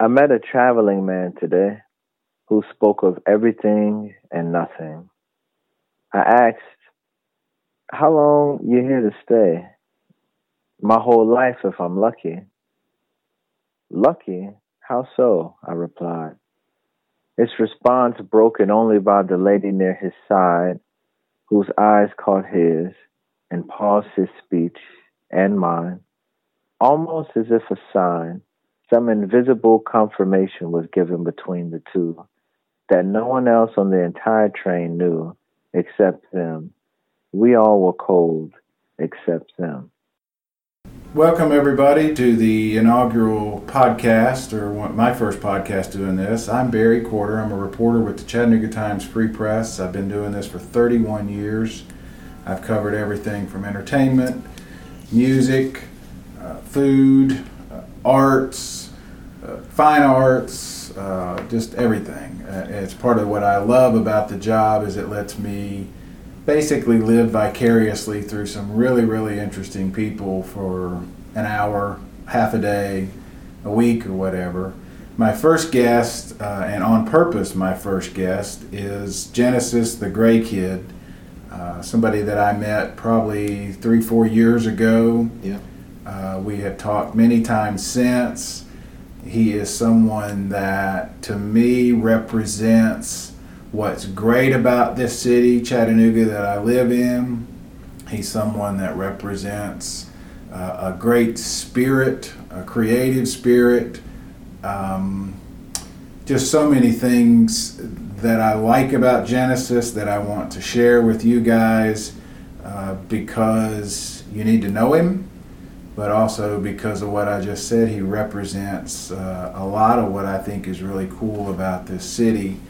I met a traveling man today who spoke of everything and nothing. I asked, How long you here to stay? My whole life if I'm lucky. Lucky? How so? I replied. His response broken only by the lady near his side, whose eyes caught his and paused his speech and mine, almost as if a sign some invisible confirmation was given between the two that no one else on the entire train knew except them. We all were cold except them. Welcome, everybody, to the inaugural podcast, or my first podcast doing this. I'm Barry Courter. I'm a reporter with the Chattanooga Times Free Press. I've been doing this for 31 years. I've covered everything from entertainment, music, uh, food, arts, uh, fine arts, uh, just everything. Uh, it's part of what I love about the job is it lets me basically live vicariously through some really, really interesting people for an hour, half a day, a week, or whatever. My first guest, uh, and on purpose, my first guest, is Genesis the Gray Kid, uh, somebody that I met probably three, four years ago. Yeah. Uh, we have talked many times since. He is someone that, to me, represents what's great about this city, Chattanooga, that I live in. He's someone that represents uh, a great spirit, a creative spirit. Um, just so many things that I like about Genesis that I want to share with you guys uh, because you need to know him but also because of what I just said, he represents uh, a lot of what I think is really cool about this city.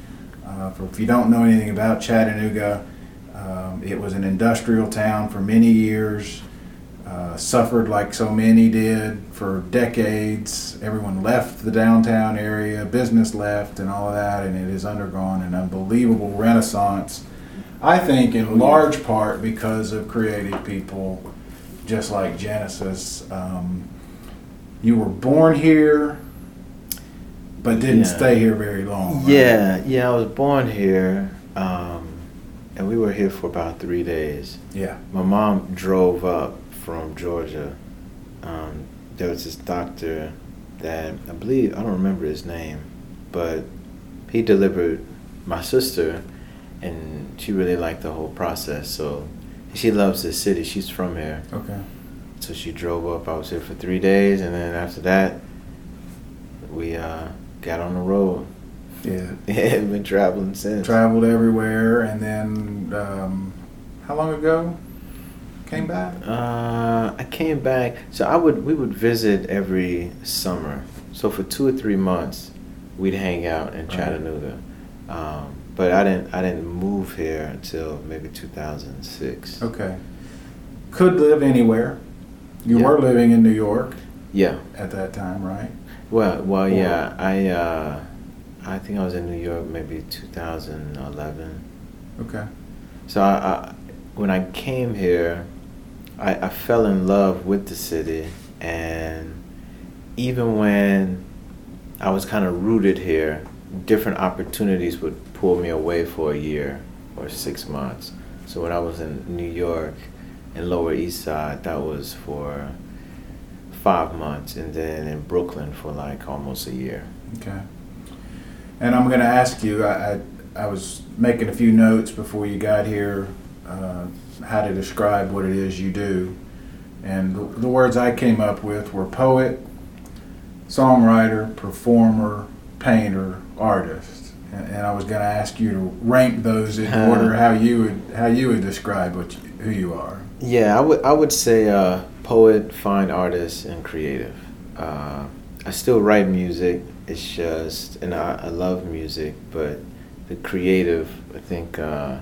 Uh, for, if you don't know anything about Chattanooga, um, it was an industrial town for many years, uh, suffered like so many did for decades. Everyone left the downtown area, business left, and all of that, and it has undergone an unbelievable renaissance. I think in large part because of creative people just like Genesis. Um, you were born here, but didn't yeah. stay here very long. Right? Yeah, yeah, I was born here, um, and we were here for about three days. Yeah. My mom drove up from Georgia. Um, there was this doctor that I believe I don't remember his name, but he delivered my sister, and she really liked the whole process. So she loves the city. She's from here. Okay. So she drove up. I was here for three days, and then after that, we uh, got on the road. Yeah. and been traveling since. Traveled everywhere, and then um, how long ago came back? Uh, I came back. So I would we would visit every summer. So for two or three months, we'd hang out in Chattanooga. Right. Um, but I didn't I didn't move here until maybe 2006. Okay. Could live anywhere. You yeah. were living in New York. Yeah. At that time, right? Well, well, or, yeah. I uh, I think I was in New York maybe 2011. Okay. So I, I when I came here, I, I fell in love with the city, and even when I was kind of rooted here, different opportunities would pull me away for a year or six months. So when I was in New York in Lower East Side, that was for five months, and then in Brooklyn for like almost a year. Okay. And I'm going to ask you. I, I, I was making a few notes before you got here, uh, how to describe what it is you do, and the, the words I came up with were poet, songwriter, performer, painter, artist and I was going to ask you to rank those in order how you would how you would describe what you, who you are. Yeah, I would I would say uh, poet, fine artist, and creative. Uh, I still write music. It's just and I, I love music, but the creative, I think uh,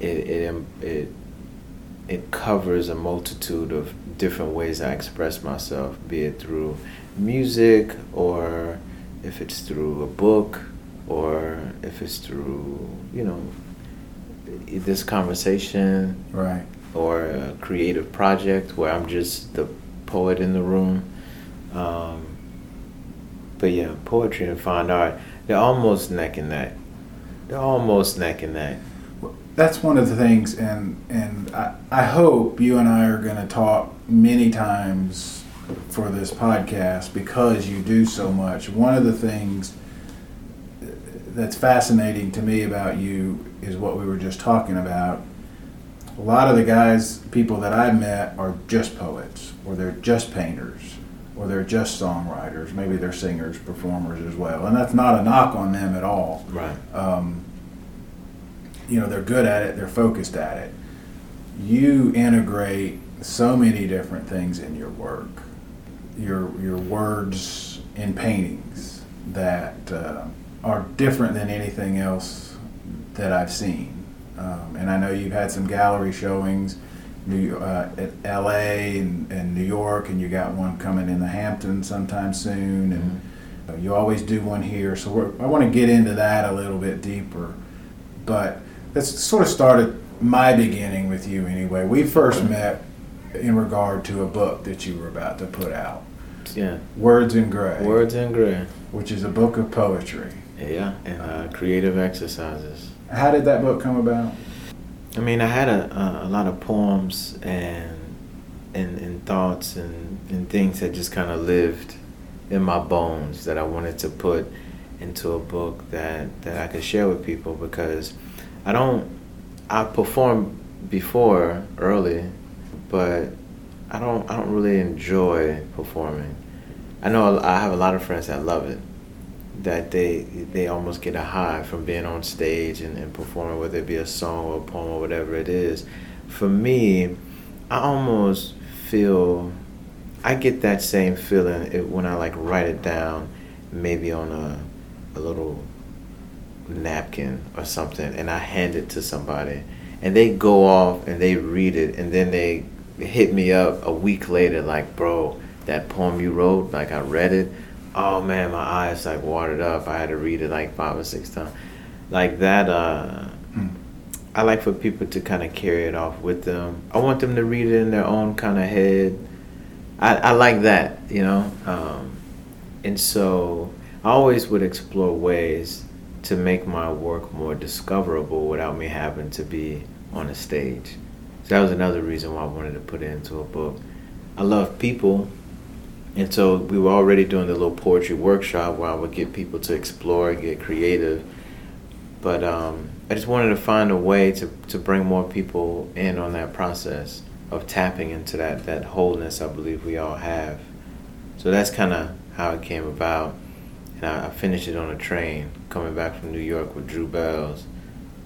it it it it covers a multitude of different ways I express myself, be it through music or if it's through a book or if it's through you know this conversation right or a creative project where i'm just the poet in the room um, but yeah, poetry and fine art, they're almost neck and neck. They're almost neck and neck. That's one of the things, and and I, I hope you and I are going to talk many times for this podcast because you do so much. One of the things that's fascinating to me about you is what we were just talking about. A lot of the guys, people that I've met, are just poets, or they're just painters, or they're just songwriters. Maybe they're singers, performers as well. And that's not a knock on them at all. Right. Um, you know, they're good at it, they're focused at it. You integrate so many different things in your work. Your, your words in paintings that uh, are different than anything else that I've seen. Um, and I know you've had some gallery showings New, uh, at LA and, and, New York, and you got one coming in the Hamptons sometime soon, and mm-hmm. you always do one here. So I want to get into that a little bit deeper. But that's sort of started my beginning with you anyway. We first met in regard to a book that you were about to put out. Yeah. Words in Gray. Words in Gray. Which is a book of poetry. Yeah, and uh, creative exercises. How did that book come about? I mean, I had a, a, a lot of poems and and, and thoughts and, and things that just kind of lived in my bones that I wanted to put into a book that, that I could share with people because I don't I performed before early, but I don't I don't really enjoy performing. I know I have a lot of friends that love it, that they they almost get a high from being on stage and, and performing, whether it be a song or a poem or whatever it is. For me, I almost feel I get that same feeling when I like write it down, maybe on a a little napkin or something, and I hand it to somebody, and they go off and they read it, and then they hit me up a week later, like, bro, that poem you wrote, like I read it oh man, my eyes like watered up. I had to read it like five or six times. Like that, uh, mm. I like for people to kind of carry it off with them. I want them to read it in their own kind of head. I, I like that, you know. Um, and so I always would explore ways to make my work more discoverable without me having to be on a stage. So that was another reason why I wanted to put it into a book. I love people and so we were already doing the little poetry workshop where I would get people to explore, and get creative. But um, I just wanted to find a way to, to bring more people in on that process of tapping into that, that wholeness I believe we all have. So that's kind of how it came about. And I, I, finished it on a train coming back from New York with Drew Belz,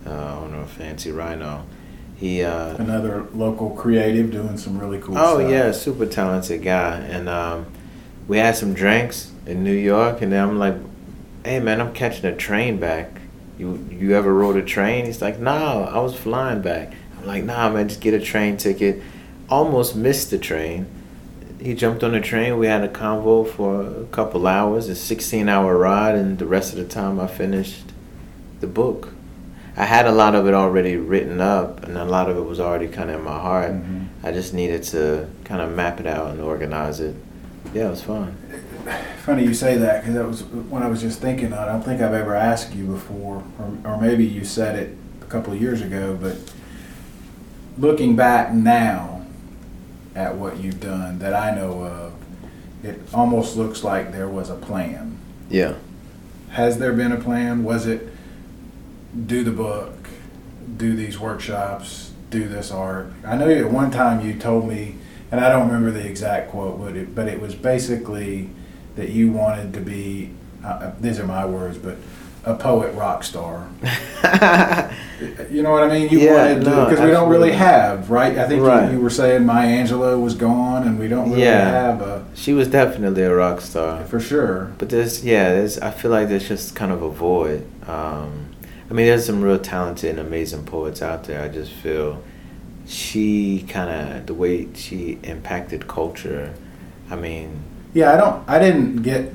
uh, owner of Fancy Rhino. He uh, another local creative doing some really cool. Oh stuff. yeah, super talented guy, and um, we had some drinks in New York, and then I'm like, "Hey man, I'm catching a train back. You you ever rode a train?" He's like, "Nah, I was flying back." I'm like, "Nah, man, just get a train ticket." Almost missed the train. He jumped on the train. We had a convo for a couple hours, a 16 hour ride, and the rest of the time I finished the book. I had a lot of it already written up, and a lot of it was already kind of in my heart. Mm-hmm. I just needed to kind of map it out and organize it. Yeah, it was fun. Funny you say that because that was when I was just thinking. I don't think I've ever asked you before, or, or maybe you said it a couple of years ago. But looking back now at what you've done that I know of, it almost looks like there was a plan. Yeah. Has there been a plan? Was it do the book, do these workshops, do this art? I know at one time you told me and I don't remember the exact quote, but it, but it was basically that you wanted to be. Uh, uh these are my words, but a poet rock star. you know what I mean? You yeah, wanted to because no, we don't really have, right? I think right. You, you, were saying Maya Angelou was gone, and we don't really yeah. have a. She was definitely a rock star for sure. But there's yeah, there's I feel like there's just kind of a void. Um, I mean, there's some real talented and amazing poets out there. I just feel she kind of the way she impacted culture. I mean, yeah, I don't, I didn't get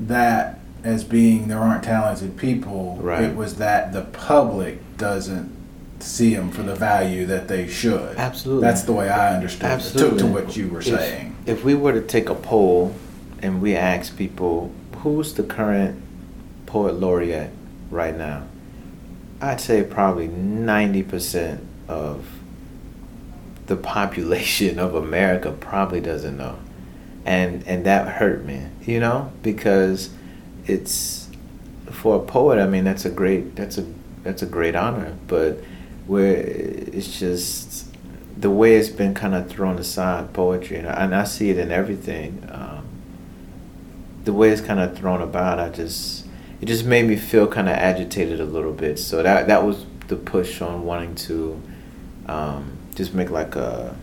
that as being there aren't talented people. Right. It was that the public doesn't see them for the value that they should. Absolutely. That's the way I understood Absolutely. it. To, to what you were if, saying. If we were to take a poll and we ask people who's the current poet laureate right now? I'd say probably 90% of the population of America probably doesn't know. And and that hurt me, you know, because it's for a poet, I mean that's a great that's a that's a great honor, but where it's just the way it's been kind of thrown aside poetry and I, and I see it in everything um, the way it's kind of thrown about I just it just made me feel kind of agitated a little bit so that that was the push on wanting to um, just make like a,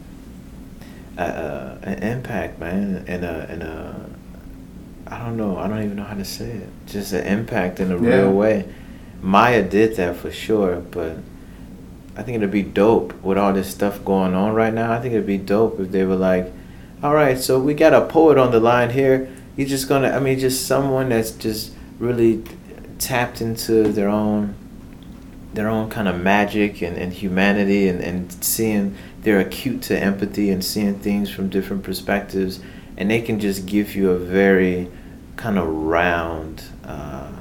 a, a, an impact man and a and a I don't know I don't even know how to say it just an impact in a yeah. real way Maya did that for sure but I think it'd be dope with all this stuff going on right now. I think it'd be dope if they were like, all right, so we got a poet on the line here. He's just gonna, I mean, just someone that's just really tapped into their own, their own kind of magic and, and humanity and, and seeing, they're acute to empathy and seeing things from different perspectives. And they can just give you a very kind of round, uh,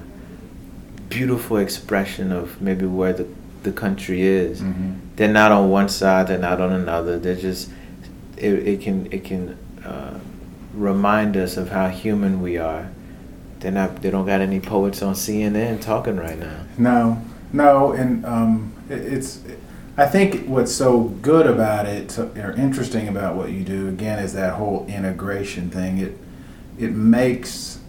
beautiful expression of maybe where the the country is. Mm-hmm. They're not on one side. They're not on another. They're just it, it can it can uh, remind us of how human we are. They're not. They don't got any poets on CNN talking right now. No, no, and um, it, it's. I think what's so good about it, or interesting about what you do, again, is that whole integration thing. It it makes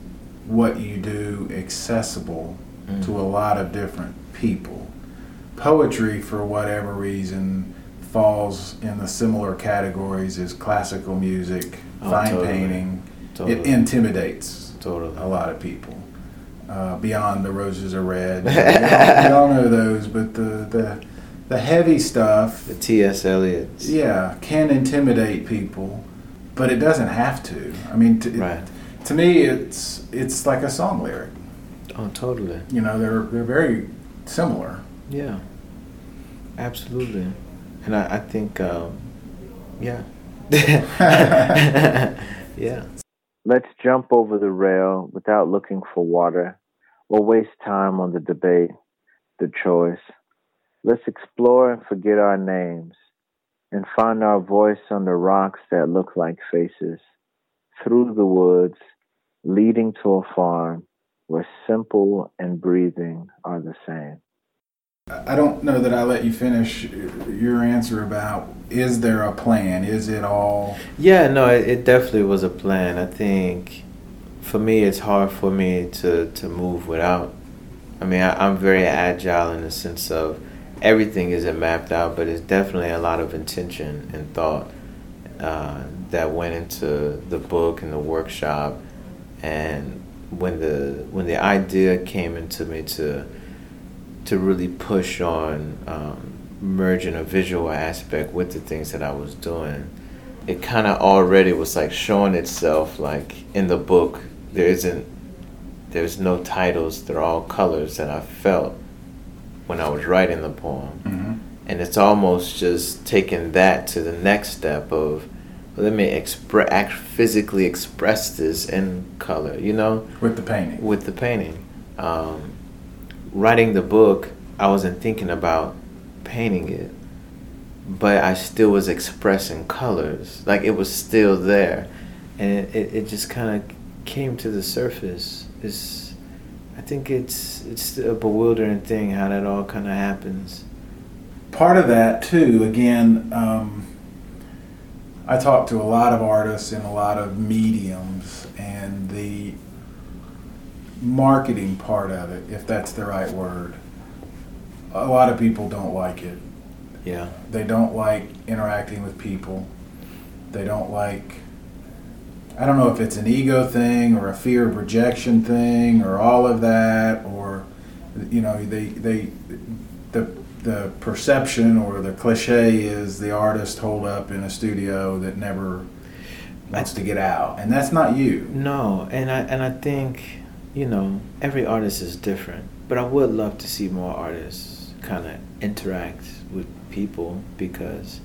what you do accessible mm-hmm. to a lot of different people poetry, for whatever reason, falls in the similar categories as classical music, oh, fine totally. painting. Totally. It intimidates totally. a lot of people. Uh, Beyond the Roses Are Red. we, all, we, all, know those, but the, the, the heavy stuff. The T.S. Eliot. Yeah, can intimidate people, but it doesn't have to. I mean, to, right. it, to me, it's it's like a song lyric. Oh, totally. You know, they're they're very similar. Yeah, absolutely. And I, I think, um, yeah. yeah. Let's jump over the rail without looking for water or waste time on the debate, the choice. Let's explore and forget our names and find our voice on the rocks that look like faces, through the woods, leading to a farm where simple and breathing are the same. I don't know that I let you finish your answer about is there a plan? Is it all? Yeah, no, it, it definitely was a plan. I think for me, it's hard for me to, to move without. I mean, I, I'm very agile in the sense of everything isn't mapped out, but it's definitely a lot of intention and thought uh, that went into the book and the workshop. And when the when the idea came into me to to really push on um, merging a visual aspect with the things that I was doing. It kind of already was like showing itself like in the book. There isn't, there's no titles. They're all colors that I felt when I was writing the poem. Mm-hmm. And it's almost just taking that to the next step of let me express, act, physically express this in color. You know, with the painting. With the painting. Um, writing the book, I wasn't thinking about painting it, but I still was expressing colors. Like it was still there. And it, it, just kind of came to the surface. It's, I think it's, it's a bewildering thing how that all kind of happens. Part of that, too, again, um, I talk to a lot of artists in a lot of mediums, and the marketing part of it, if that's the right word, a lot of people don't like it. Yeah. They don't like interacting with people. They don't like I don't know if it's an ego thing or a fear of rejection thing or all of that or you know, they they the the perception or the cliche is the artist holed up in a studio that never wants to get out. And that's not you. No, and I and I think you know, every artist is different, but I would love to see more artists kind of interact with people because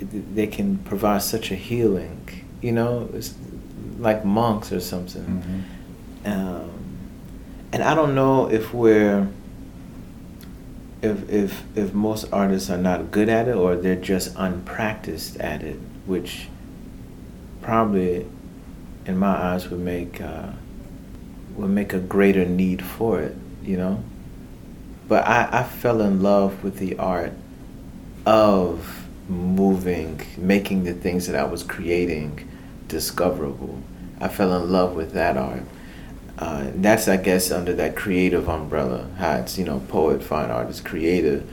they can provide such a healing. You know, it's like monks or something. Mm-hmm. um, and I don't know if we're if if if most artists are not good at it or they're just unpracticed at it, which probably, in my eyes, would make uh, would make a greater need for it. You know, but I I fell in love with the art of moving, making the things that I was creating discoverable. I fell in love with that art. Uh, that's, I guess, under that creative umbrella. How it's, you know, poet, fine artist, creative.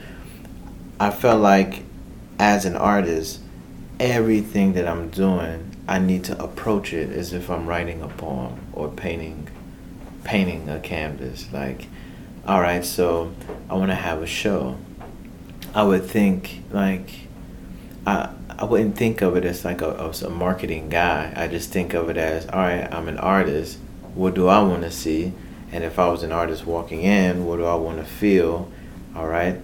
I felt like, as an artist, everything that I'm doing, I need to approach it as if I'm writing a poem or painting, painting a canvas. Like, all right, so I want to have a show. I would think like, I I wouldn't think of it as like a, as a marketing guy. I just think of it as, all right, I'm an artist. What do I want to see? And if I was an artist walking in, what do I want to feel? All right,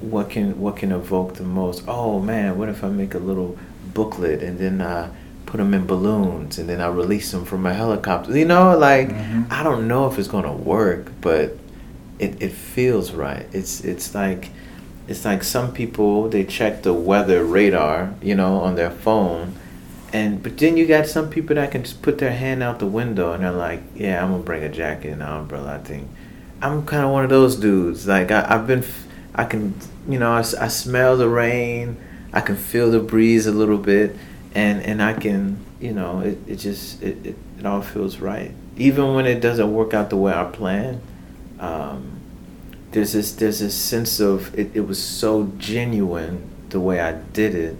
what can what can evoke the most? Oh man, what if I make a little booklet and then I put them in balloons and then I release them from a helicopter? You know, like mm-hmm. I don't know if it's gonna work, but it, it feels right. It's it's like it's like some people they check the weather radar, you know, on their phone, and but then you got some people that can just put their hand out the window and they're like, yeah, I'm gonna bring a jacket and an umbrella. I think I'm kind of one of those dudes. Like I, I've been, I can, you know, I, I smell the rain, I can feel the breeze a little bit, and and I can, you know, it, it just it, it, it all feels right, even when it doesn't work out the way I plan. Um, there's this there's this sense of it, it was so genuine the way I did it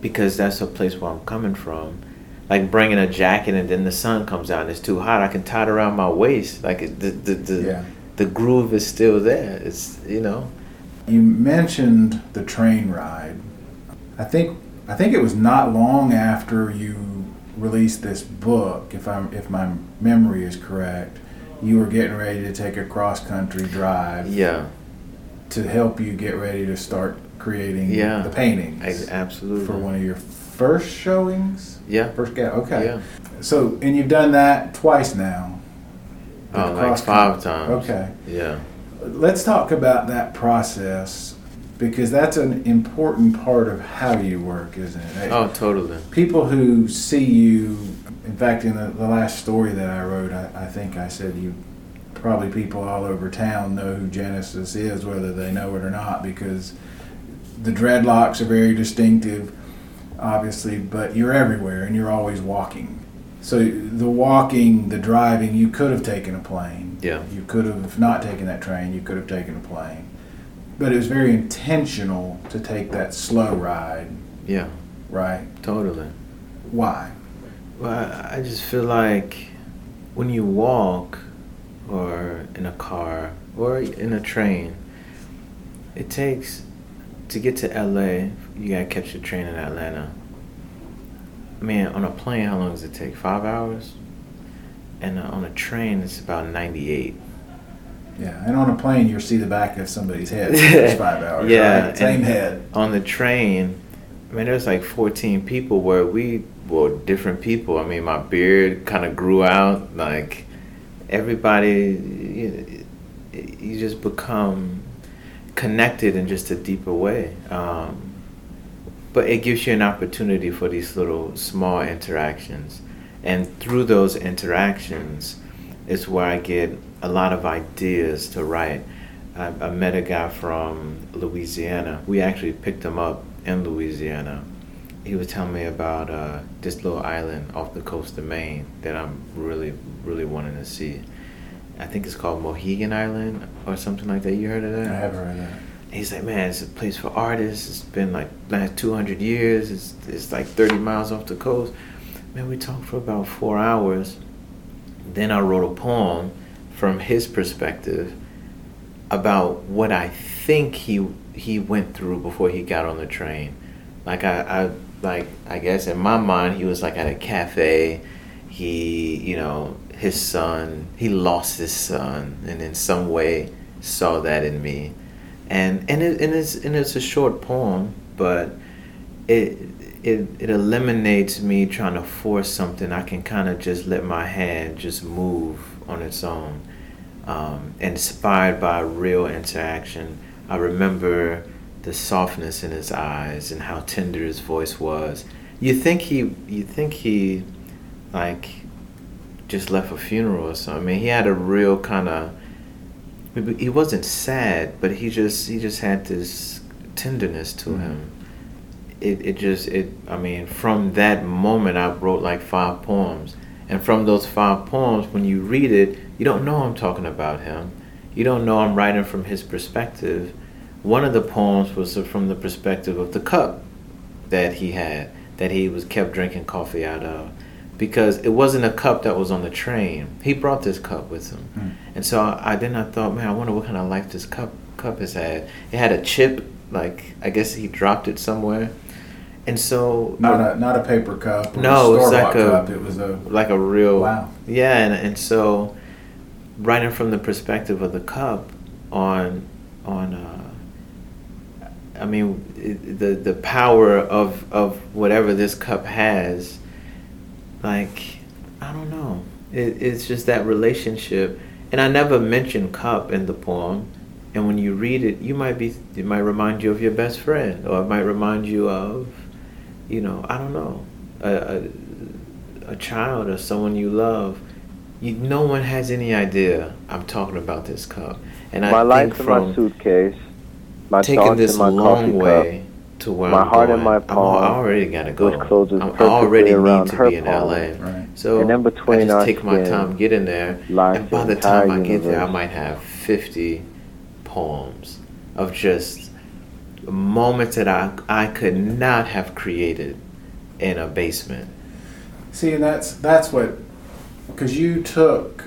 because that's a place where I'm coming from. Like bringing a jacket and then the sun comes out and it's too hot, I can tie it around my waist. Like it, the the the, yeah. the groove is still there. It's you know. You mentioned the train ride. I think I think it was not long after you released this book, if I'm if my memory is correct, you were getting ready to take a cross country drive. Yeah. To help you get ready to start creating yeah. the paintings. I, absolutely. For one of your first showings. Yeah. First get okay. Yeah. So and you've done that twice now. Oh, like five times. Okay. Yeah. Let's talk about that process because that's an important part of how you work, isn't it? Oh, totally. People who see you in fact, in the, the last story that I wrote, I, I think I said you probably people all over town know who Genesis is, whether they know it or not, because the dreadlocks are very distinctive, obviously, but you're everywhere and you're always walking. So the walking, the driving, you could have taken a plane. Yeah. You could have not taken that train. You could have taken a plane. But it was very intentional to take that slow ride. Yeah. Right. Totally. Why? Well, I just feel like when you walk or in a car or in a train, it takes to get to LA, you gotta catch the train in Atlanta. Man, on a plane, how long does it take? Five hours? And uh, on a train, it's about 98. Yeah, and on a plane, you'll see the back of somebody's head for five hours. yeah, right? same head. On the train, I mean, there's like 14 people where we were different people. I mean, my beard kind of grew out. Like everybody, you, you, just become connected in just a deeper way. Um, but it gives you an opportunity for these little small interactions, and through those interactions is where I get a lot of ideas to write. I, I met a guy from Louisiana. We actually picked him up in Louisiana he was telling me about uh, this little island off the coast of Maine that I'm really, really wanting to see. I think it's called Mohegan Island or something like that. You heard of that? I haven't heard of that. He's like, man, it's a place for artists. It's been like last 200 years. It's, it's like 30 miles off the coast. Man, we talked for about four hours. Then I wrote a poem from his perspective about what I think he he went through before he got on the train. Like I, I like I guess in my mind he was like at a cafe. He, you know, his son, he lost his son, and in some way saw that in me, and and it and it's and it's a short poem, but it it it eliminates me trying to force something. I can kind of just let my hand just move on its own, um, inspired by real interaction. I remember the softness in his eyes and how tender his voice was. You think he you think he like just left a funeral or something. I mean, he had a real kind of he wasn't sad, but he just he just had this tenderness to mm-hmm. him. It it just it I mean, from that moment I wrote like five poems. And from those five poems, when you read it, you don't know I'm talking about him. You don't know I'm writing from his perspective. One of the poems was from the perspective of the cup that he had, that he was kept drinking coffee out of because it wasn't a cup that was on the train. He brought this cup with him, mm. and so I, I, then I thought, man, I wonder what kind of life this cup cup has had. It had a chip, like I guess he dropped it somewhere, and so not a not a paper cup. no, it was like a cup. it was a like a real wow. Yeah, and and so writing from the perspective of the cup on on. Uh, I mean, the the power of of whatever this cup has like I don't know. It, it's just that relationship, and I never mentioned cup in the poem. And when you read it, you might be it might remind you of your best friend, or it might remind you of, you know, I don't know, a a, a child or someone you love. You, no one has any idea I'm talking about this cup. And my I life in my suitcase, my taking this in my long way. Cup to where my I'm heart going. and my palm, I'm, I already gotta go. Which closes I'm, I already around need to her be in palm. LA. Right. So and in between I just our take my time, get in there, and by the time I get there, I might have 50 poems of just moments that I I could not have created in a basement. See, and that's that's what because you took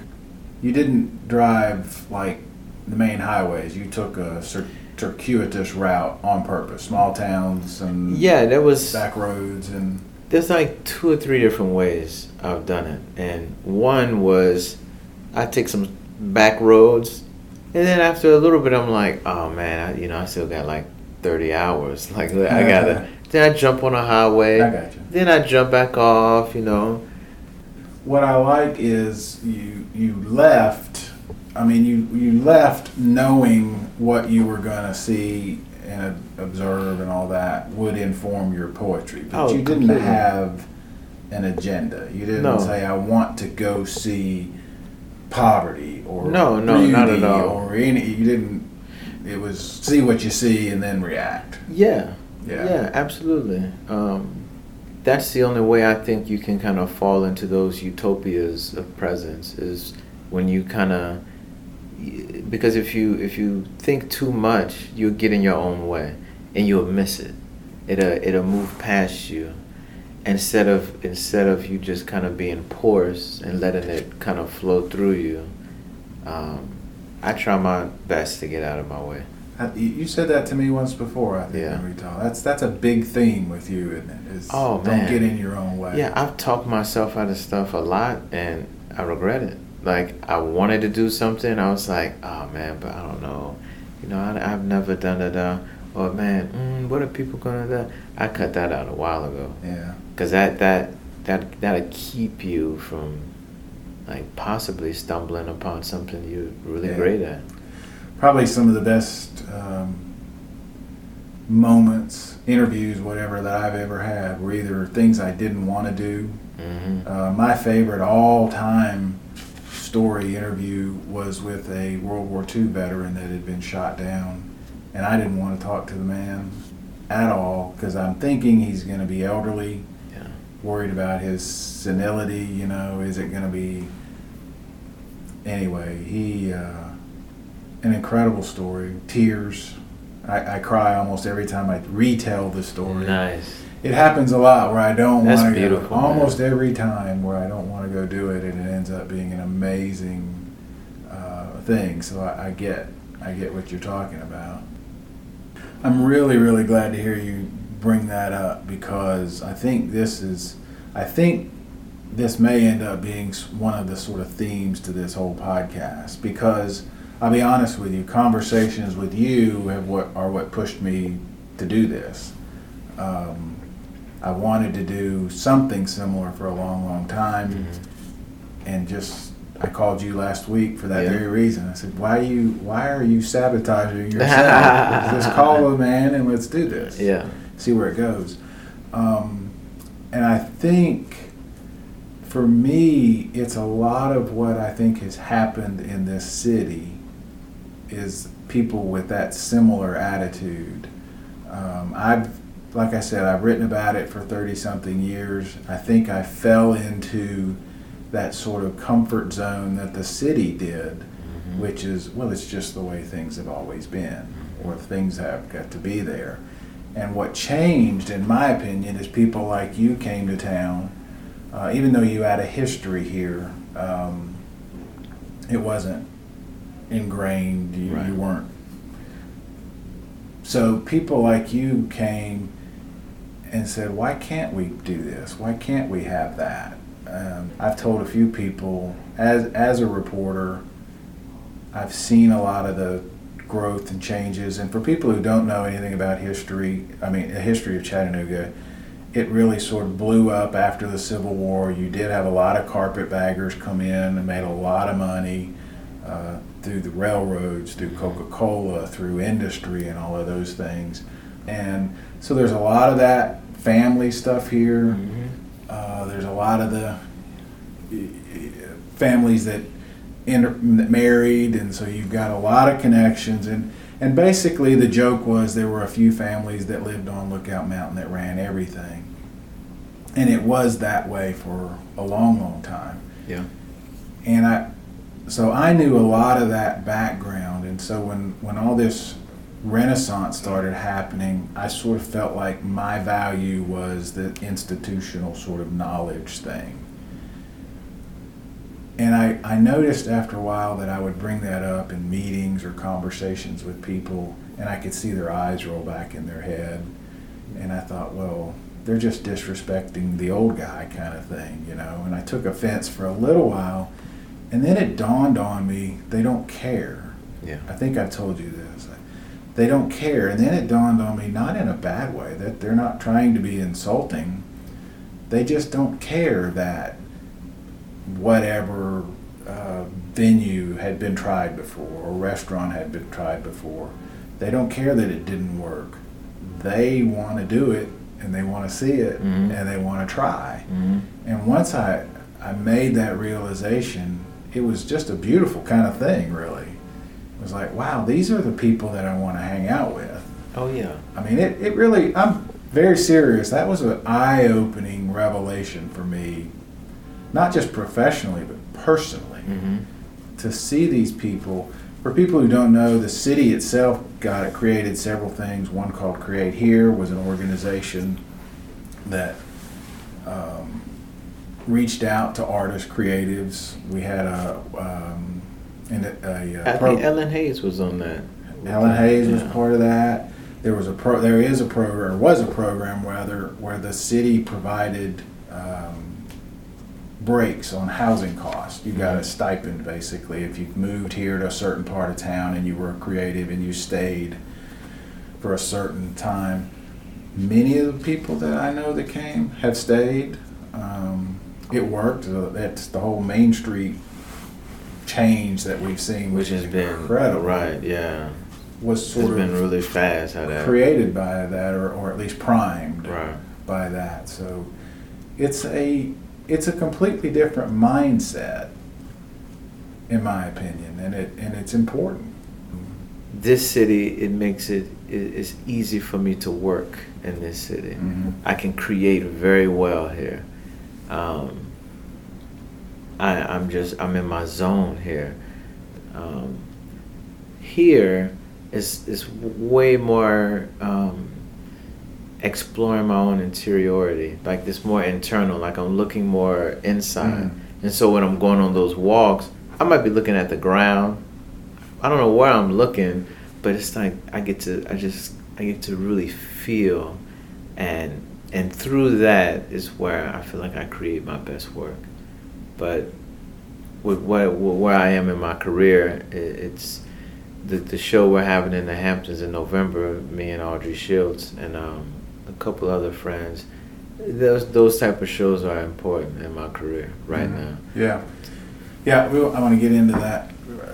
you didn't drive like the main highways. You took a circuitous route on purpose, small towns and Yeah, there was back roads and there's like two or three different ways I've done it, and one was I take some back roads, and then after a little bit, I'm like, oh man, I, you know, I still got like 30 hours. Like I gotta. then I jump on a highway. I got you. Then I jump back off. You know. What I like is you you left. I mean, you you left knowing what you were gonna see and observe and all that would inform your poetry, but Oh, you didn't completely. have an agenda. You didn't No. say, "I want to go see poverty" or No, no, not at all. or any. You didn't. It was see what you see and then react. Yeah. Yeah. Yeah. Absolutely. Um, that's the only way I think you can kind of fall into those utopias of presence is when you kind of because if you if you think too much, you'll get in your own way and you'll miss it. It'll it'll move past you instead of instead of you just kind of being porous and letting it kind of flow through you. Um, I try my best to get out of my way. Uh, you- said that to me once before. I think Yeah. we talked. That's that's a big theme with you, isn't it? Is Oh, don't man. get in your own way. Yeah, I've talked myself out of stuff a lot, and I regret it. Like I wanted to do something, I was like, oh man, but I don't know. You know, I, I've never done it. Uh, or man, mm, what are people gonna do? I cut that out a while ago, Yeah. cause that that that that'll keep you from like possibly stumbling upon something you're really Yeah. great at. Probably some of the best um, moments, interviews, whatever that I've ever had were either things I didn't want to do. hmm Uh, my favorite all-time story interview was with a World War II veteran that had been shot down, and I didn't want to talk to the man at all because I'm thinking he's going to be elderly. Worried about his senility. You know, is it going to be? Anyway, he uh, an incredible story. Tears. I, I cry almost every time I retell the story. Nice. It happens a lot where I don't want to go. beautiful, man. Almost every time where I don't want to go do it, and it ends up being an amazing uh, thing. So I, I get, I get what you're talking about. I'm really, really glad to hear you bring that up because I think this is, I think this may end up being one of the sort of themes to this whole podcast because I'll be honest with you, conversations with you have what are what pushed me to do this. Um, I wanted to do something similar for a long, long time, mm-hmm. and just I called you last week for that yeah. very reason. I said, "Why you? Why are you sabotaging yourself? Just call a man and let's do this. Yeah, see where it goes." Um, and I think for me, it's a lot of what I think has happened in this city is people with that similar attitude. Um, I've, like I said, I've written about it for 30 something years. I think I fell into that sort of comfort zone that the city did, mm-hmm. which is, well, it's just the way things have always been, or things have got to be there. And what changed, in my opinion, is people like you came to town. Uh, even though you had a history here, um, it wasn't ingrained. You, right. you weren't. So people like you came and said, "Why can't we do this? Why can't we have that?" Um, I've told a few people, as as a reporter, I've seen a lot of the growth and changes. And for people who don't know anything about history, I mean, the history of Chattanooga, it really sort of blew up after the Civil War. You did have a lot of carpetbaggers come in and made a lot of money uh, through the railroads, through Coca Cola, through industry, and all of those things. And so there's a lot of that family stuff here. Mm-hmm. Uh, there's a lot of the families that inter- married, and so you've got a lot of connections. And and basically, the joke was there were a few families that lived on Lookout Mountain that ran everything, and it was that way for a long, long time. Yeah. And I, so I knew a lot of that background, and so when when all this renaissance started happening, I sort of felt like my value was the institutional sort of knowledge thing. And I, I noticed after a while that I would bring that up in meetings or conversations with people, and I could see their eyes roll back in their head. And I thought, well, they're just disrespecting the old guy kind of thing, you know. And I took offense for a little while, and then it dawned on me they don't care. Yeah. I think I told you this. They don't care. And then it dawned on me, not in a bad way, that they're not trying to be insulting. They just don't care that whatever uh, venue had been tried before or restaurant had been tried before. They don't care that it didn't work. They want to do it and they want to see it mm-hmm. and they want to try. Mm-hmm. And once I, I made that realization, it was just a beautiful kind of thing, really. It was like, wow, these are the people that I want to hang out with. Oh, yeah. I mean, it, it really, I'm very serious. That was an eye opening revelation for me not just professionally but personally, mm-hmm. to see these people. For people who don't know, the city itself got it created several things. One called Create Here was an organization that um, reached out to artists, creatives. We had a, um, a, a, a pro- think Ellen Hayes was on that. Ellen Hayes yeah. was part of that. There was a pro. There is a program, or was a program rather, where the city provided um, breaks on housing costs. You got a mm-hmm. stipend basically if you moved here to a certain part of town and you were creative and you stayed for a certain time. Many of the people that I know that came have stayed. Um, it worked. That's the whole Main Street change that we've seen, which, which has been incredible. Right? Yeah. Was sort it's of been really fast. How that created by that, or, or at least primed right. by that. So it's a it's a completely different mindset, in my opinion, and it and it's important. This city, it makes it it's easy for me to work in this city. Mm-hmm. I can create very well here. Um, I, I'm just I'm in my zone here. Um, here is is way more. Um, exploring my own interiority, like this more internal, like I'm looking more inside. Mm. And so when I'm going on those walks, I might be looking at the ground. I don't know where I'm looking, but it's like I get to I just I get to really feel and and through that is where I feel like I create my best work. But with what where I am in my career, it's the the show we're having in the Hamptons in November. Me and Audrey Shields, and um, couple other friends. those those type of shows are important in my career right Mhm. now. Yeah, yeah. We, I want to get into that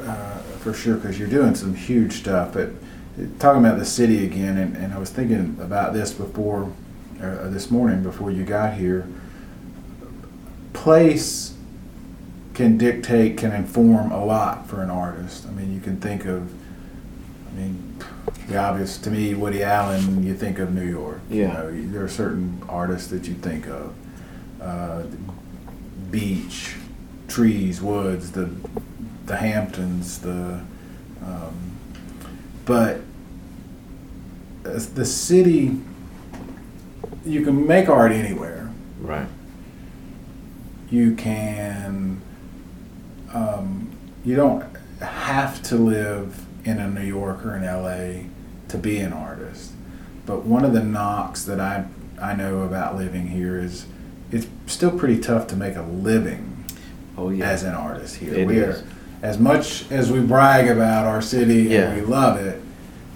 uh, for sure because you're doing some huge stuff. But talking about the city again, and, and I was thinking about this before, uh, this morning before you got here. Place can dictate, can inform a lot for an artist. I mean, you can think of, I mean, the obvious to me, Woody Allen. You think of New York. Yeah. You know, there are certain artists that you think of. Uh, beach, trees, woods, the the Hamptons, the um, but the city, you can make art anywhere. Right. You can. Um, you don't have to live in a New York or an LA to be an artist. But one of the knocks that I I know about living here is it's still pretty tough to make a living Oh yeah. as an artist here. It we is. are, as much as we brag about our city Yeah. and we love it,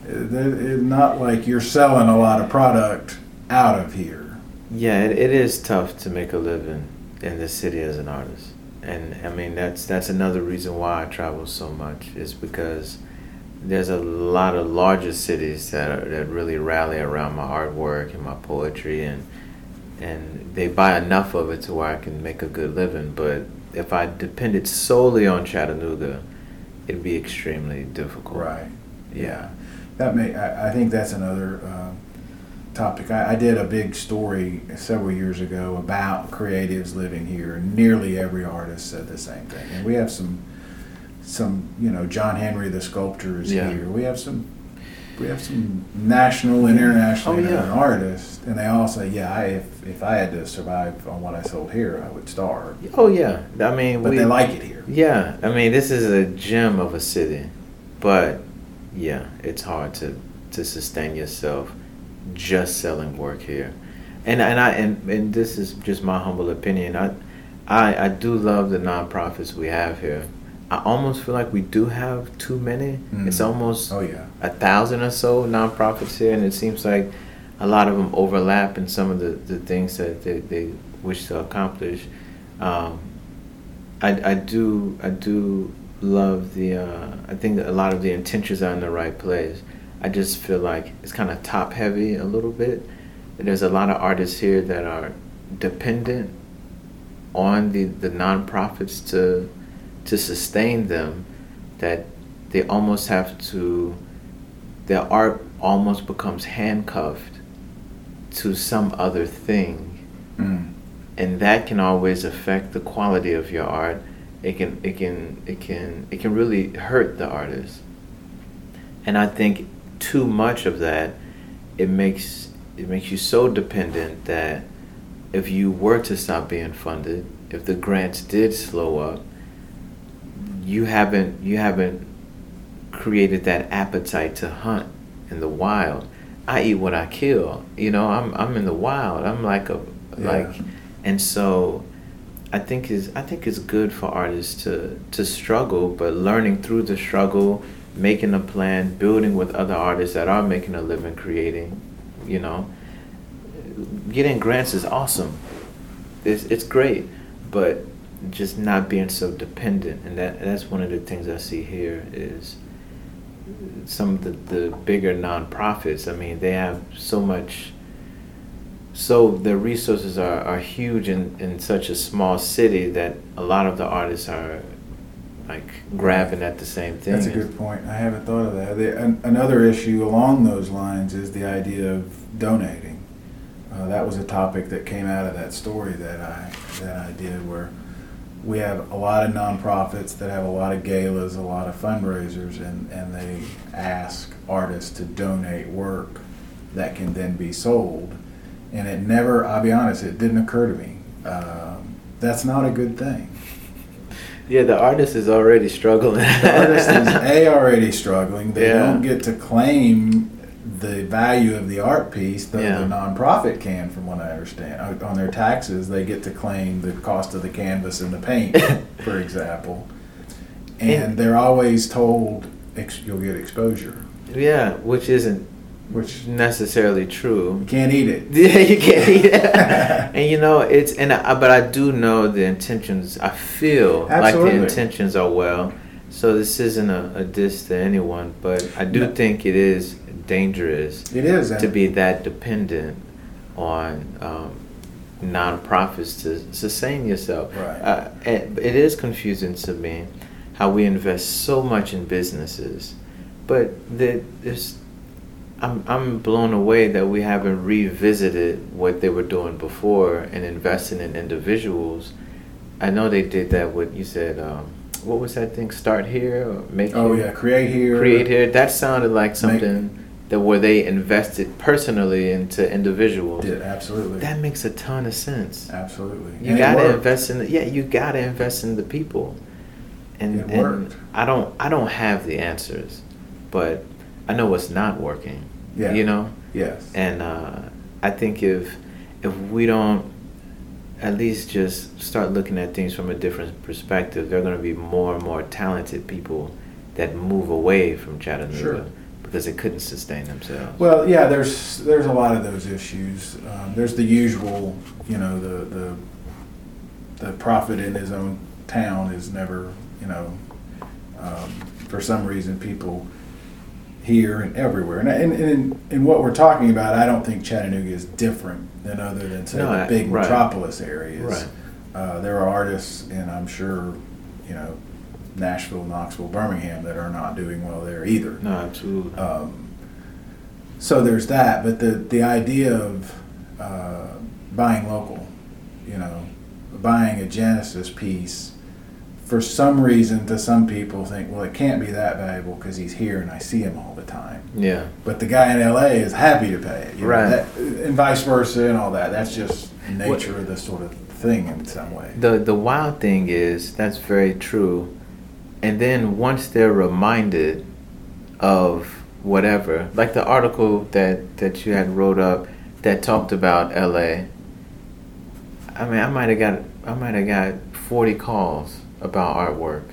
it's not like you're selling a lot of product out of here. Yeah, it, it is tough to make a living in this city as an artist, and I mean that's that's another reason why I travel so much is because there's a lot of larger cities that are, that really rally around my artwork and my poetry, and and they buy enough of it to where I can make a good living. But if I depended solely on Chattanooga, it'd be extremely difficult. Right. Yeah. That may. I, I think that's another uh, topic. I, I did a big story several years ago about creatives living here. and Nearly every artist said the same thing, and we have some, some you know, John Henry the sculptor is Yeah. here. We have some. We have some national and international Oh, yeah. artists, and they all say, "Yeah, I, if if I had to survive on what I sold here, I would starve." Oh yeah. I mean, But we they like it here. Yeah, I mean, this is a gem of a city, but yeah, it's hard to to sustain yourself just selling work here. And and I and, and this is just my humble opinion. I I I do love the nonprofits we have here. I almost feel like we do have too many. Mm. It's almost Oh yeah. a thousand or so nonprofits here, and it seems like a lot of them overlap in some of the, the things that they, they wish to accomplish. Um, I, I do I do love the uh, I think a lot of the intentions are in the right place. I just feel like it's kind of top heavy a little bit. There's a lot of artists here that are dependent on the, the nonprofits to to sustain them that they almost have to their art almost becomes handcuffed to some other thing. Mm. and that can always affect the quality of your art. It can it can it can it can really hurt the artist. And i think too much of that it makes it makes you so dependent that if you were to stop being funded if the grants did slow up you haven't you haven't created that appetite to hunt in the wild i eat what i kill you know i'm i'm in the wild i'm like a Yeah. like and so I think is I think it's good for artists to to struggle, but learning through the struggle, making a plan, building with other artists that are making a living creating, you know. Getting grants is awesome. It's it's great, but just not being so dependent and that that's one of the things I see here is some of the, the bigger nonprofits, I mean, they have so much so their resources are, are huge in, in such a small city that a lot of the artists are like grabbing at the same thing. That's a good point. I haven't thought of that. An, another issue along those lines is the idea of donating. Uh, that was a topic that came out of that story that I that I did, where we have a lot of nonprofits that have a lot of galas, a lot of fundraisers, and, and they ask artists to donate work that can then be sold. And it never, I'll be honest, it didn't occur to me. Um, that's not a good thing. Yeah, the artist is already struggling. the artist is a already struggling. They Yeah. don't get to claim the value of the art piece, though Yeah. the nonprofit can, from what I understand. On their taxes, they get to claim the cost of the canvas and the paint, for example. And And- they're always told ex- you'll get exposure. Yeah, which isn't which necessarily true. you can't eat it. Yeah, you can't eat it. and you know, it's and I, but I do know the intentions. I feel like the intentions are well. So this isn't a, a diss to anyone, but I do No. think it is dangerous It is. to be that dependent on um, nonprofits to sustain yourself. Right. Uh, and it is confusing to me how we invest so much in businesses, but that there's. I'm I'm blown away that we haven't revisited what they were doing before and investing in individuals. I know they did that with you said. Um, what was that thing? Start here or make Oh here? yeah, create here. create here. That sounded like something that where they invested personally into individuals. Did absolutely. That makes a ton of sense. absolutely. You And gotta invest in the, yeah, you gotta invest in the people. And, It and worked. I don't I don't have the answers, but I know what's not working. Yeah. You know? Yes. And uh, I think if if we don't at least just start looking at things from a different perspective, there are going to be more and more talented people that move away from Chattanooga Sure. because they couldn't sustain themselves. Well, yeah, there's there's a lot of those issues. Um, there's the usual, you know, the the the prophet in his own town is never, you know, um, for some reason people here and everywhere. And and, and in what we're talking about, I don't think Chattanooga is different than other than say No, the I- big right. metropolis areas. Right. Uh, there are artists, and I'm sure, you know, Nashville, Knoxville, Birmingham that are not doing well there either. No, absolutely. Um, so there's that, but the the idea of uh, buying local, you know, buying a Genesis piece, for some reason, to some people think, well, it can't be that valuable because he's here and I see him all the time. yeah. But the guy in LA is happy to pay it, you know, Right. that- and vice versa, and all that. That's just nature of the sort of thing in some way. The the wild thing is that's very true. And then once they're reminded of whatever, like the article that that you had wrote up that talked about LA. I mean, I might have got I might have got 40 calls about artwork.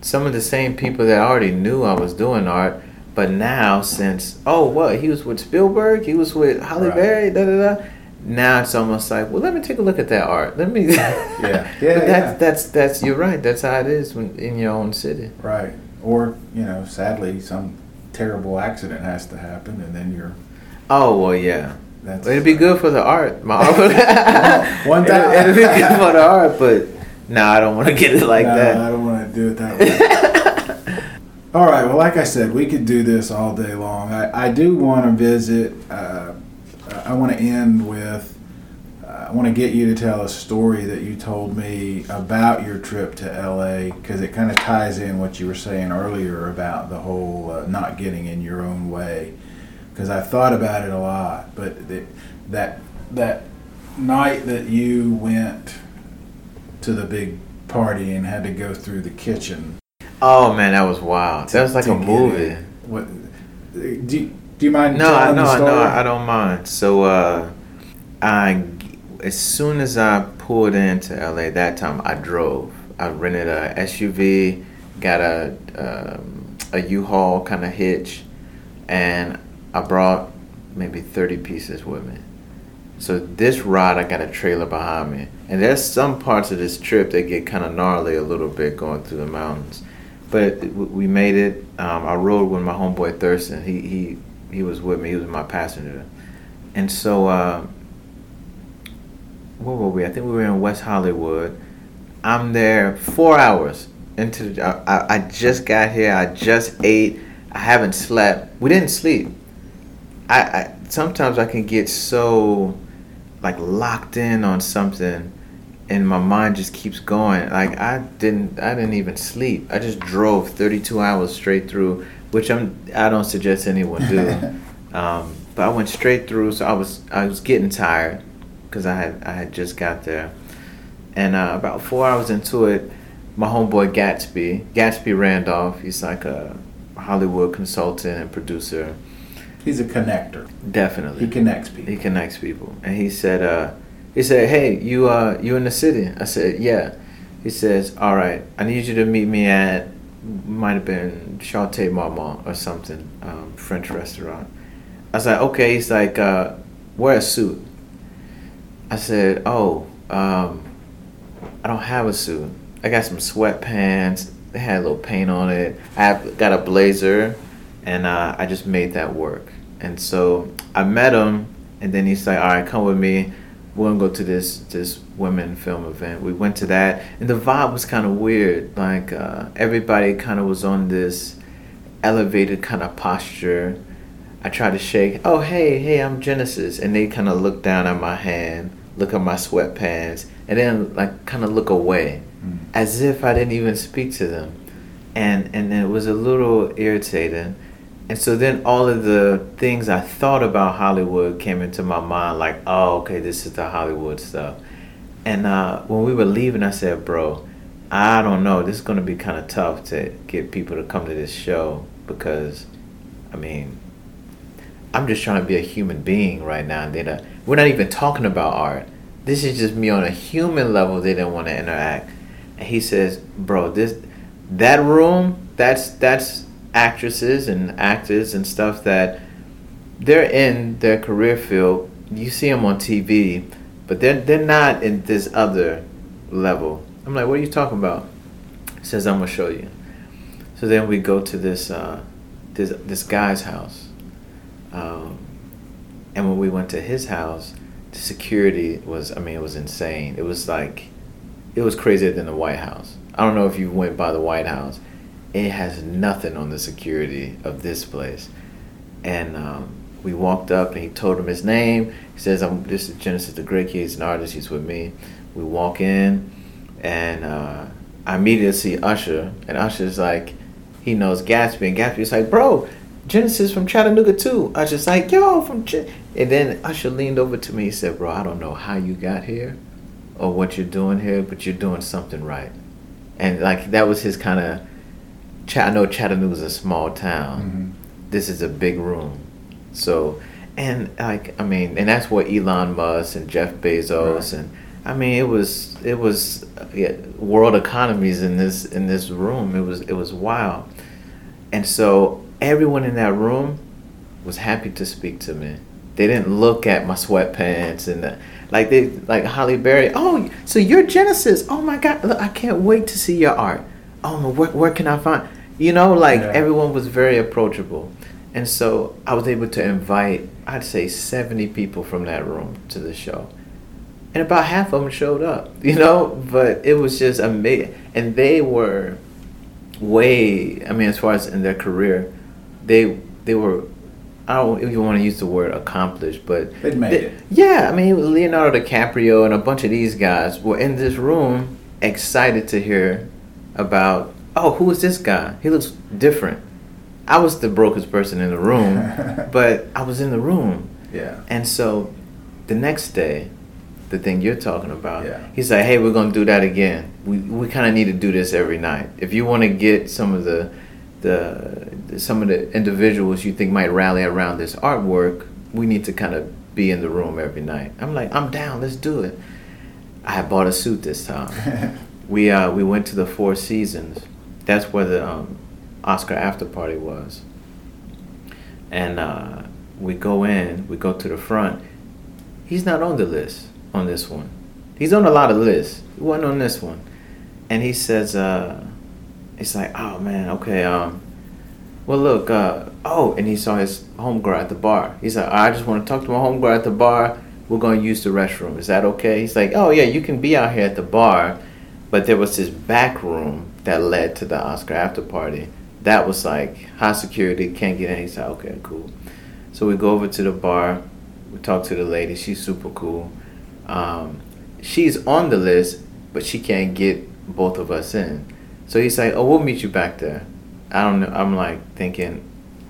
Some of the same people that already knew I was doing art, but now since oh what he was with Spielberg, he was with Halle Right. Berry, da da da. Now it's almost like, well, let me take a look at that art. Let me. Yeah. Yeah, yeah. that's that's that's you're right. That's how it is when in your own city. Right. Or, you know, sadly, some terrible accident has to happen, and then you're. Oh well, yeah. That's, It'd be good uh, for the art. My art. One time. It'd be good for the art, but no, I don't want to get it like No, that. I don't want to do it that way. all right. Well, like I said, we could do this all day long. I, I do want to visit. Uh, I want to end with. uh, I want to get you to tell a story that you told me about your trip to LA because it kind of ties in what you were saying earlier about the whole uh, not getting in your own way. Because I've thought about it a lot, but the, that that night that you went to the big party and had to go through the kitchen. Oh man, that was wild. That was like a movie. in. What? Do you, do you mind? No, I no, no, I don't mind. So, uh, I as soon as I pulled into LA that time, I drove. I rented a SUV, got a um, a U-Haul kind of hitch, and I brought maybe thirty pieces with me. So this ride, I got a trailer behind me, and there's some parts of this trip that get kind of gnarly a little bit going through the mountains. But we made it. Um, I rode with my homeboy Thurston. He he he was with me. He was my passenger, and so uh, where were we? I think we were in West Hollywood. I'm there four hours into. The, I, I just got here. I just ate. I haven't slept. We didn't sleep. I, I sometimes I can get so like locked in on something and my mind just keeps going. Like I didn't I didn't even sleep. I just drove 32 hours straight through which I'm I don't suggest anyone do. Um, but I went straight through so I was I was getting tired because I had I had just got there. And uh, about four hours into it my homeboy Gatsby Gatsby Randolph he's like a Hollywood consultant and producer He's a connector. definitely He connects people. he connects people, and he said, uh, he said, "Hey, you uh, you in the city?" I said, "Yeah." He says, "All right, I need you to meet me at might have been Chateau Marmont or something, um, French restaurant." I was like, okay. He's like, uh, wear a suit. I said, oh, um, I don't have a suit. I got some sweatpants. They had a little paint on it. I have, got a blazer, and uh, I just made that work. And so I met him, and then he's like, all right, come with me. We're gonna go to this this women film event. We went to that, and the vibe was kind of weird. Like uh, everybody kind of was on this elevated kind of posture. I tried to shake. Oh hey hey, I'm Genesis, and they kind of look down at my hand, look at my sweatpants, and then like kind of look away, mm. as if I didn't even speak to them, and and it was a little irritating and so then all of the things I thought about Hollywood came into my mind, like, oh, okay, this is the Hollywood stuff. And uh, when we were leaving, I said, bro, I don't know. This is going to be kind of tough to get people to come to this show because, I mean, I'm just trying to be a human being right now. They we're not even talking about art. This is just me on a human level. They didn't want to interact. And he says, bro, this, that room, that's that's actresses and actors and stuff that they're in their career field. You see them on TV, but they're they're not in this other level. I'm like, what are you talking about? He says, I'm gonna show you. So then we go to this uh, this this guy's house, um, and when we went to his house, the security was I mean it was insane. It was like it was crazier than the White House. I don't know if you went by the White House, it has nothing on the security of this place. And um, we walked up and he told him his name. He says, I'm this is Genesis the Great he's an artist, he's with me. We walk in and uh, I immediately see Usher and Usher's like, he knows Gatsby and Gatsby's like, bro, Genesis from Chattanooga too. Just like, yo, from Ch-. and then Usher leaned over to me. He said, "Bro, I don't know how you got here, or what you're doing here, but you're doing something right." And like that was his kind of Ch- I know Chattanooga's a small town. Mm-hmm. This is a big room, so and like I mean, and that's what Elon Musk and Jeff Bezos right. and I mean it was it was yeah, world economies in this in this room. It was it was wild, and so everyone in that room was happy to speak to me. They didn't look at my sweatpants and the, like they like Halle Berry. Oh, so you're Genesis? Oh my God! Look, I can't wait to see your art. Oh, where, where can I find? You know, like yeah. everyone was very approachable. And so I was able to invite, I'd say, 70 people from that room to the show. And about half of them showed up, you know, but it was just amazing. And they were way, I mean, as far as in their career, they they were, I don't even want to use the word accomplished, but. They made they, it. Yeah, I mean, Leonardo DiCaprio and a bunch of these guys were in this room excited to hear about oh, who is this guy? He looks different. I was the brokest person in the room, but I was in the room. Yeah. And so the next day, the thing you're talking about, yeah. he's like, hey, we're going to do that again. We, we kind of need to do this every night. If you want to get some of the, the, some of the individuals you think might rally around this artwork, we need to kind of be in the room every night. I'm like, I'm down, let's do it. I bought a suit this time. we, uh, we went to the Four Seasons that's where the um, Oscar after party was. And uh, we go in, we go to the front. He's not on the list on this one. He's on a lot of lists. He wasn't on this one. And he says, uh, it's like, oh man, okay, um, well look, uh, oh, and he saw his homegirl at the bar. He's like, I just want to talk to my homegirl at the bar. We're going to use the restroom. Is that okay? He's like, oh yeah, you can be out here at the bar, but there was this back room that led to the Oscar after party. That was like high security, can't get in. He said, okay, cool. So we go over to the bar. We talk to the lady. She's super cool. Um, she's on the list, but she can't get both of us in. So he's like, oh, we'll meet you back there. I don't know. I'm like thinking,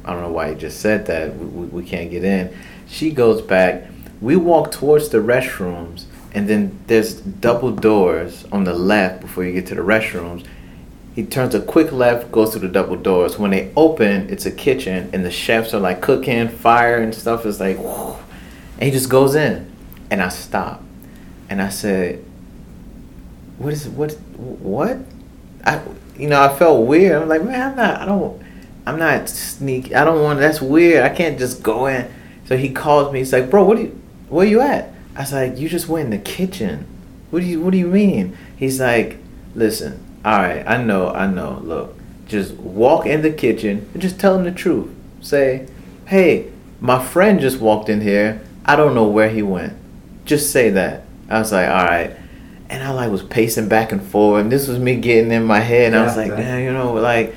I don't know why he just said that. We, we, we can't get in. She goes back. We walk towards the restrooms, and then there's double doors on the left before you get to the restrooms he turns a quick left, goes through the double doors. When they open, it's a kitchen, and the chefs are like cooking, fire and stuff is like, and he just goes in, and I stop, and I said, "What is what? What?" I, you know, I felt weird. I'm like, man, I'm not. I don't. I'm not sneaky. I don't want. That's weird. I can't just go in. So he calls me. He's like, "Bro, what you, where you at?" I was like, "You just went in the kitchen. What do you What do you mean?" He's like, "Listen, all right, I know, I know. Look, just walk in the kitchen and just tell him the truth. Say, hey, my friend just walked in here. I don't know where he went. Just say that." I was like, "All right." And I like was pacing back and forth, and this was me getting in my head, and I was like, that- "Damn, you know, like."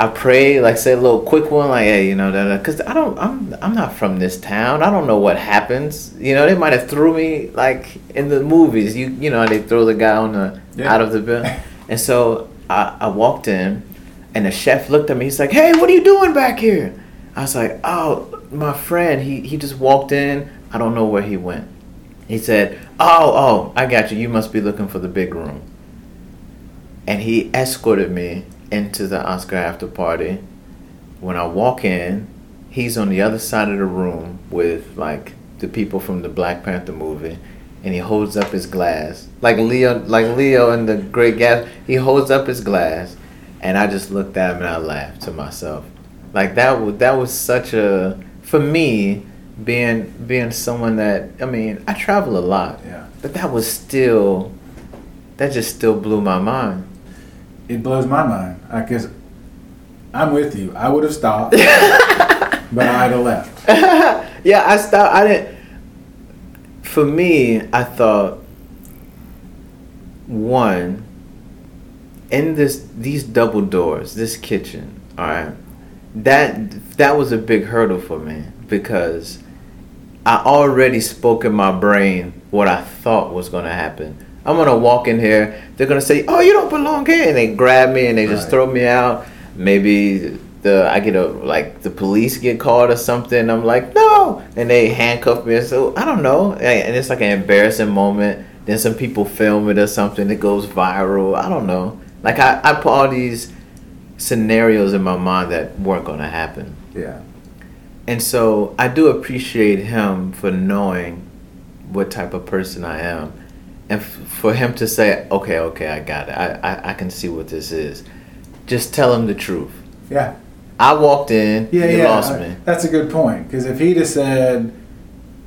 I pray, like say a little quick one, like hey, you know, because I don't, I'm, I'm not from this town. I don't know what happens. You know, they might have threw me like in the movies. You, you know, they throw the guy on the Yeah. out of the bill, and so I, I walked in, and the chef looked at me. He's like, "Hey, what are you doing back here?" I was like, "Oh, my friend. He he just walked in. I don't know where he went." He said, "Oh, oh, I got you. You must be looking for the big room." And he escorted me into the Oscar after party. When I walk in, he's on the other side of the room with like the people from the Black Panther movie, and he holds up his glass like Leo, like Leo in the Great Gatsby. He holds up his glass, and I just looked at him and I laughed to myself. Like that was that was such a for me being being someone that I mean I travel a lot, Yeah. but that was still that just still blew my mind. It blows my mind I guess I'm with you. I would have stopped, but I'd have left. yeah, I stopped. I didn't. For me, I thought one in this these double doors, this kitchen. All right, that that was a big hurdle for me because I already spoke in my brain what I thought was going to happen. I'm gonna walk in here. They're gonna say, "Oh, you don't belong here," and they grab me and they just Right. throw me out. Maybe the I get a like the police get called or something. I'm like, "No," and they handcuff me. So I don't know, and it's like an embarrassing moment. Then some people film it or something. It goes viral. I don't know. Like I, I put all these scenarios in my mind that weren't gonna happen. Yeah. And so I do appreciate him for knowing what type of person I am. And f- for him to say, okay, okay, I got it. I, I, I can see what this is. Just tell him the truth. Yeah. I walked in, Yeah, you yeah. lost I- me. That's a good point. Because if he'd have said,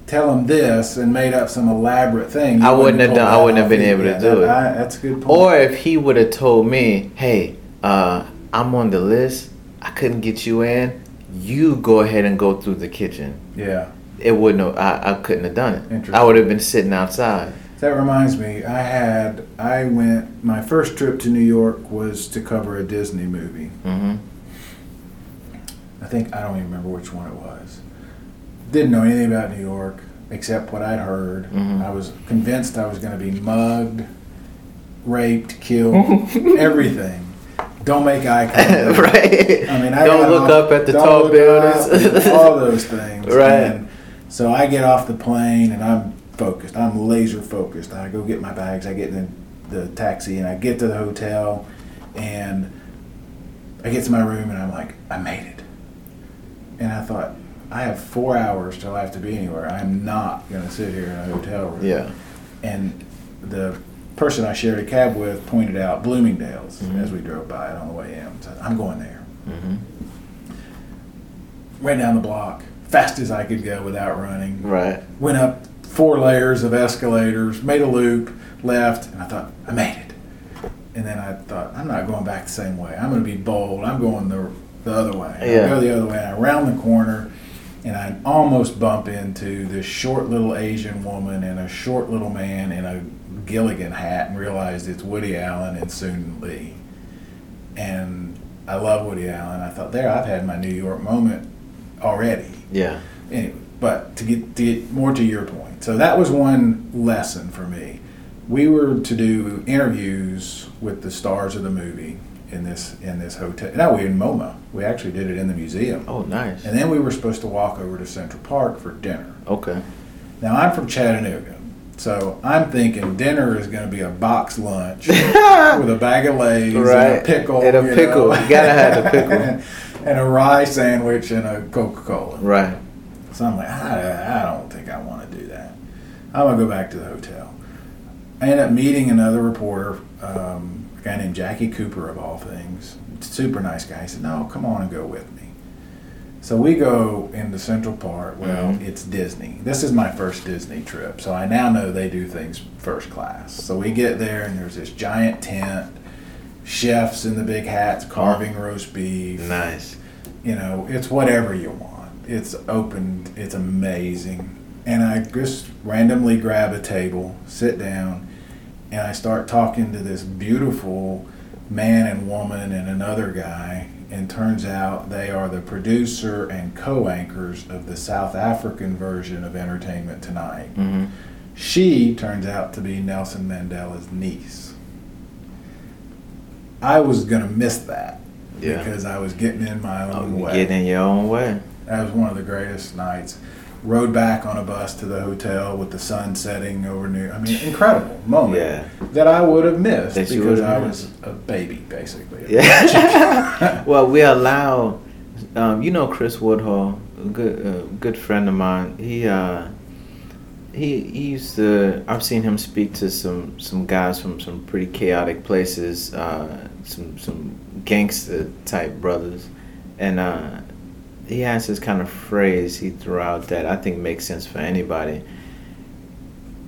"Tell him this," and made up some elaborate thing, I wouldn't have done- I wouldn't have been able to do that- it. I- that's a good point. Or if he would have told me, hey, uh, I'm on the list, I couldn't get you in, you go ahead and go through the kitchen. yeah. It wouldn't have, I, I couldn't have done it. Interesting. I would have been sitting outside. That reminds me, I had I went my first trip to New York was to cover a Disney movie. hmm I think I don't even remember which one it was. Didn't know anything about New York except what I'd heard. Mhm. I was convinced I was going to be mugged, raped, killed, everything. Don't make eye contact. right. I mean, I don't look off- up at the tall buildings. all those things. Right. And so I get off the plane and I'm focused. I'm laser focused. I go get my bags. I get in the taxi and I get to the hotel and I get to my room and I'm like, I made it. And I thought, I have four hours till I have to be anywhere. I'm not going to sit here in a hotel room. yeah. And the person I shared a cab with pointed out Bloomingdale's Mhm. as we drove by it on the way in. So I'm going there. hmm Ran down the block, fast as I could go without running. Right. Went up four layers of escalators, made a loop, left, and I thought, I made it. And then I thought, I'm not going back the same way. I'm going to be bold. I'm going the, the other way. I Yeah. go the other way. And I round the corner, and I almost bump into this short little Asian woman and a short little man in a Gilligan hat and realized it's Woody Allen and Soon-Yi. And I love Woody Allen. I thought, there, I've had my New York moment already Yeah. anyway, but to get to get more to your point, so that was one lesson for me. We were to do interviews with the stars of the movie in this in this hotel. No, we in MoMA. We actually did it in the museum, Oh, nice. and then we were supposed to walk over to Central Park for dinner. Okay. Now I'm from Chattanooga, so I'm thinking dinner is going to be a box lunch with a bag of Lay's and a pickle And a you pickle. know. You gotta have the pickle. and a rye sandwich and a Coca Cola. Right. So I'm like, I, I don't think I want to do that. I'm gonna go back to the hotel. I end up meeting another reporter, um, a guy named Jackie Cooper of all things. Super nice guy. He said, "No, come on and go with me." So we go into Central Park. Well, Mhm. it's Disney. This is my first Disney trip, so I now know they do things first class. So we get there, and there's this giant tent, chefs in the big hats carving roast beef. Nice. You know, it's whatever you want. It's open. It's amazing. And I just randomly grab a table, sit down, and I start talking to this beautiful man and woman and another guy. And turns out they are the producer and co anchors of the South African version of Entertainment Tonight. hmm She turns out to be Nelson Mandela's niece. I was going to miss that Yeah. because I was getting in my Oh, own you way. Getting in your own way. That was one of the greatest nights. Rode back on a bus to the hotel with the sun setting over New. I mean, incredible moment Yeah. that I would have missed That because I have was a baby, basically. Yeah. well, we allow, um, you know, Chris Woodhull, a good uh, good friend of mine. He uh, he he used to. I've seen him speak to some some guys from some pretty chaotic places, uh, some some gangster type brothers, and uh, he has this kind of phrase he threw out that I think makes sense for anybody.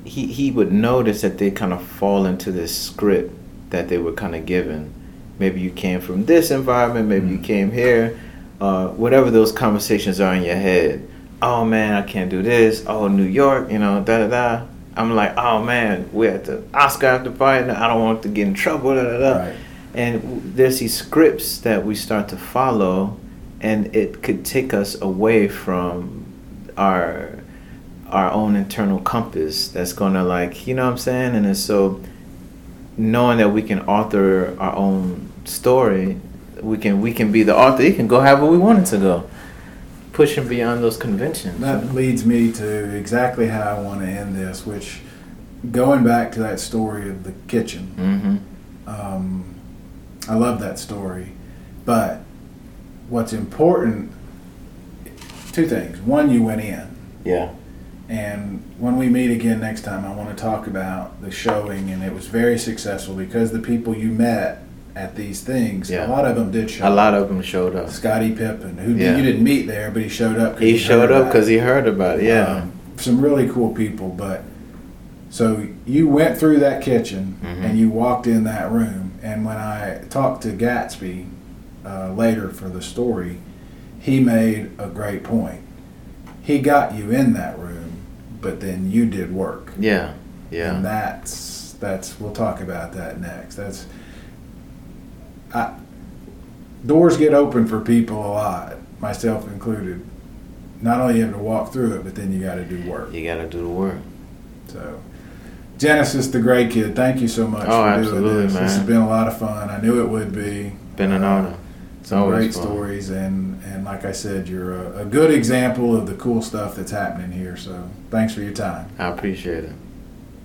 He he would notice that they kind of fall into this script that they were kind of given. Maybe you came from this environment, maybe you Mm. came here, uh, whatever those conversations are in your head. Oh man, I can't do this. Oh, New York, you know, da da da. I'm like, oh man, we're at the Oscar after party. I don't want to get in trouble. Da da da. Right. And there's these scripts that we start to follow, and it could take us away from our our own internal compass. That's gonna like, you know what I'm saying? And it's so knowing that we can author our own story, we can we can be the author. You can go however we wanted to go, pushing beyond those conventions. That leads me to exactly how I want to end this, which, going back to that story of the kitchen, hmm um, I love that story. But what's important, two things. One, you went in. Yeah. And when we meet again next time, I want to talk about the showing, and it was very successful because the people you met at these things, Yeah. a lot of them did show A up. lot of them showed up. Scottie Pippen, who Yeah. you didn't meet there, but he showed up. He heard showed up because he heard about it. Yeah. Um, some really cool people, but so you went through that kitchen Mhm. and you walked in that room. And when I talked to Gatsby uh, later for the story, he made a great point. He got you in that room, but then you did work. yeah. Yeah. And that's that's we'll talk about that next. That's I, doors get open for people a lot, myself included. Not only you have to walk through it, but then you got to do work. You gotta do the work. So, Genesis, the great kid, thank you so much Oh, for absolutely, doing this. This has been a lot of fun. I knew it would be. Been an Uh, honor. Some always great fun. stories, and and like I said, you're a, a good example of the cool stuff that's happening here. So, thanks for your time. I appreciate it.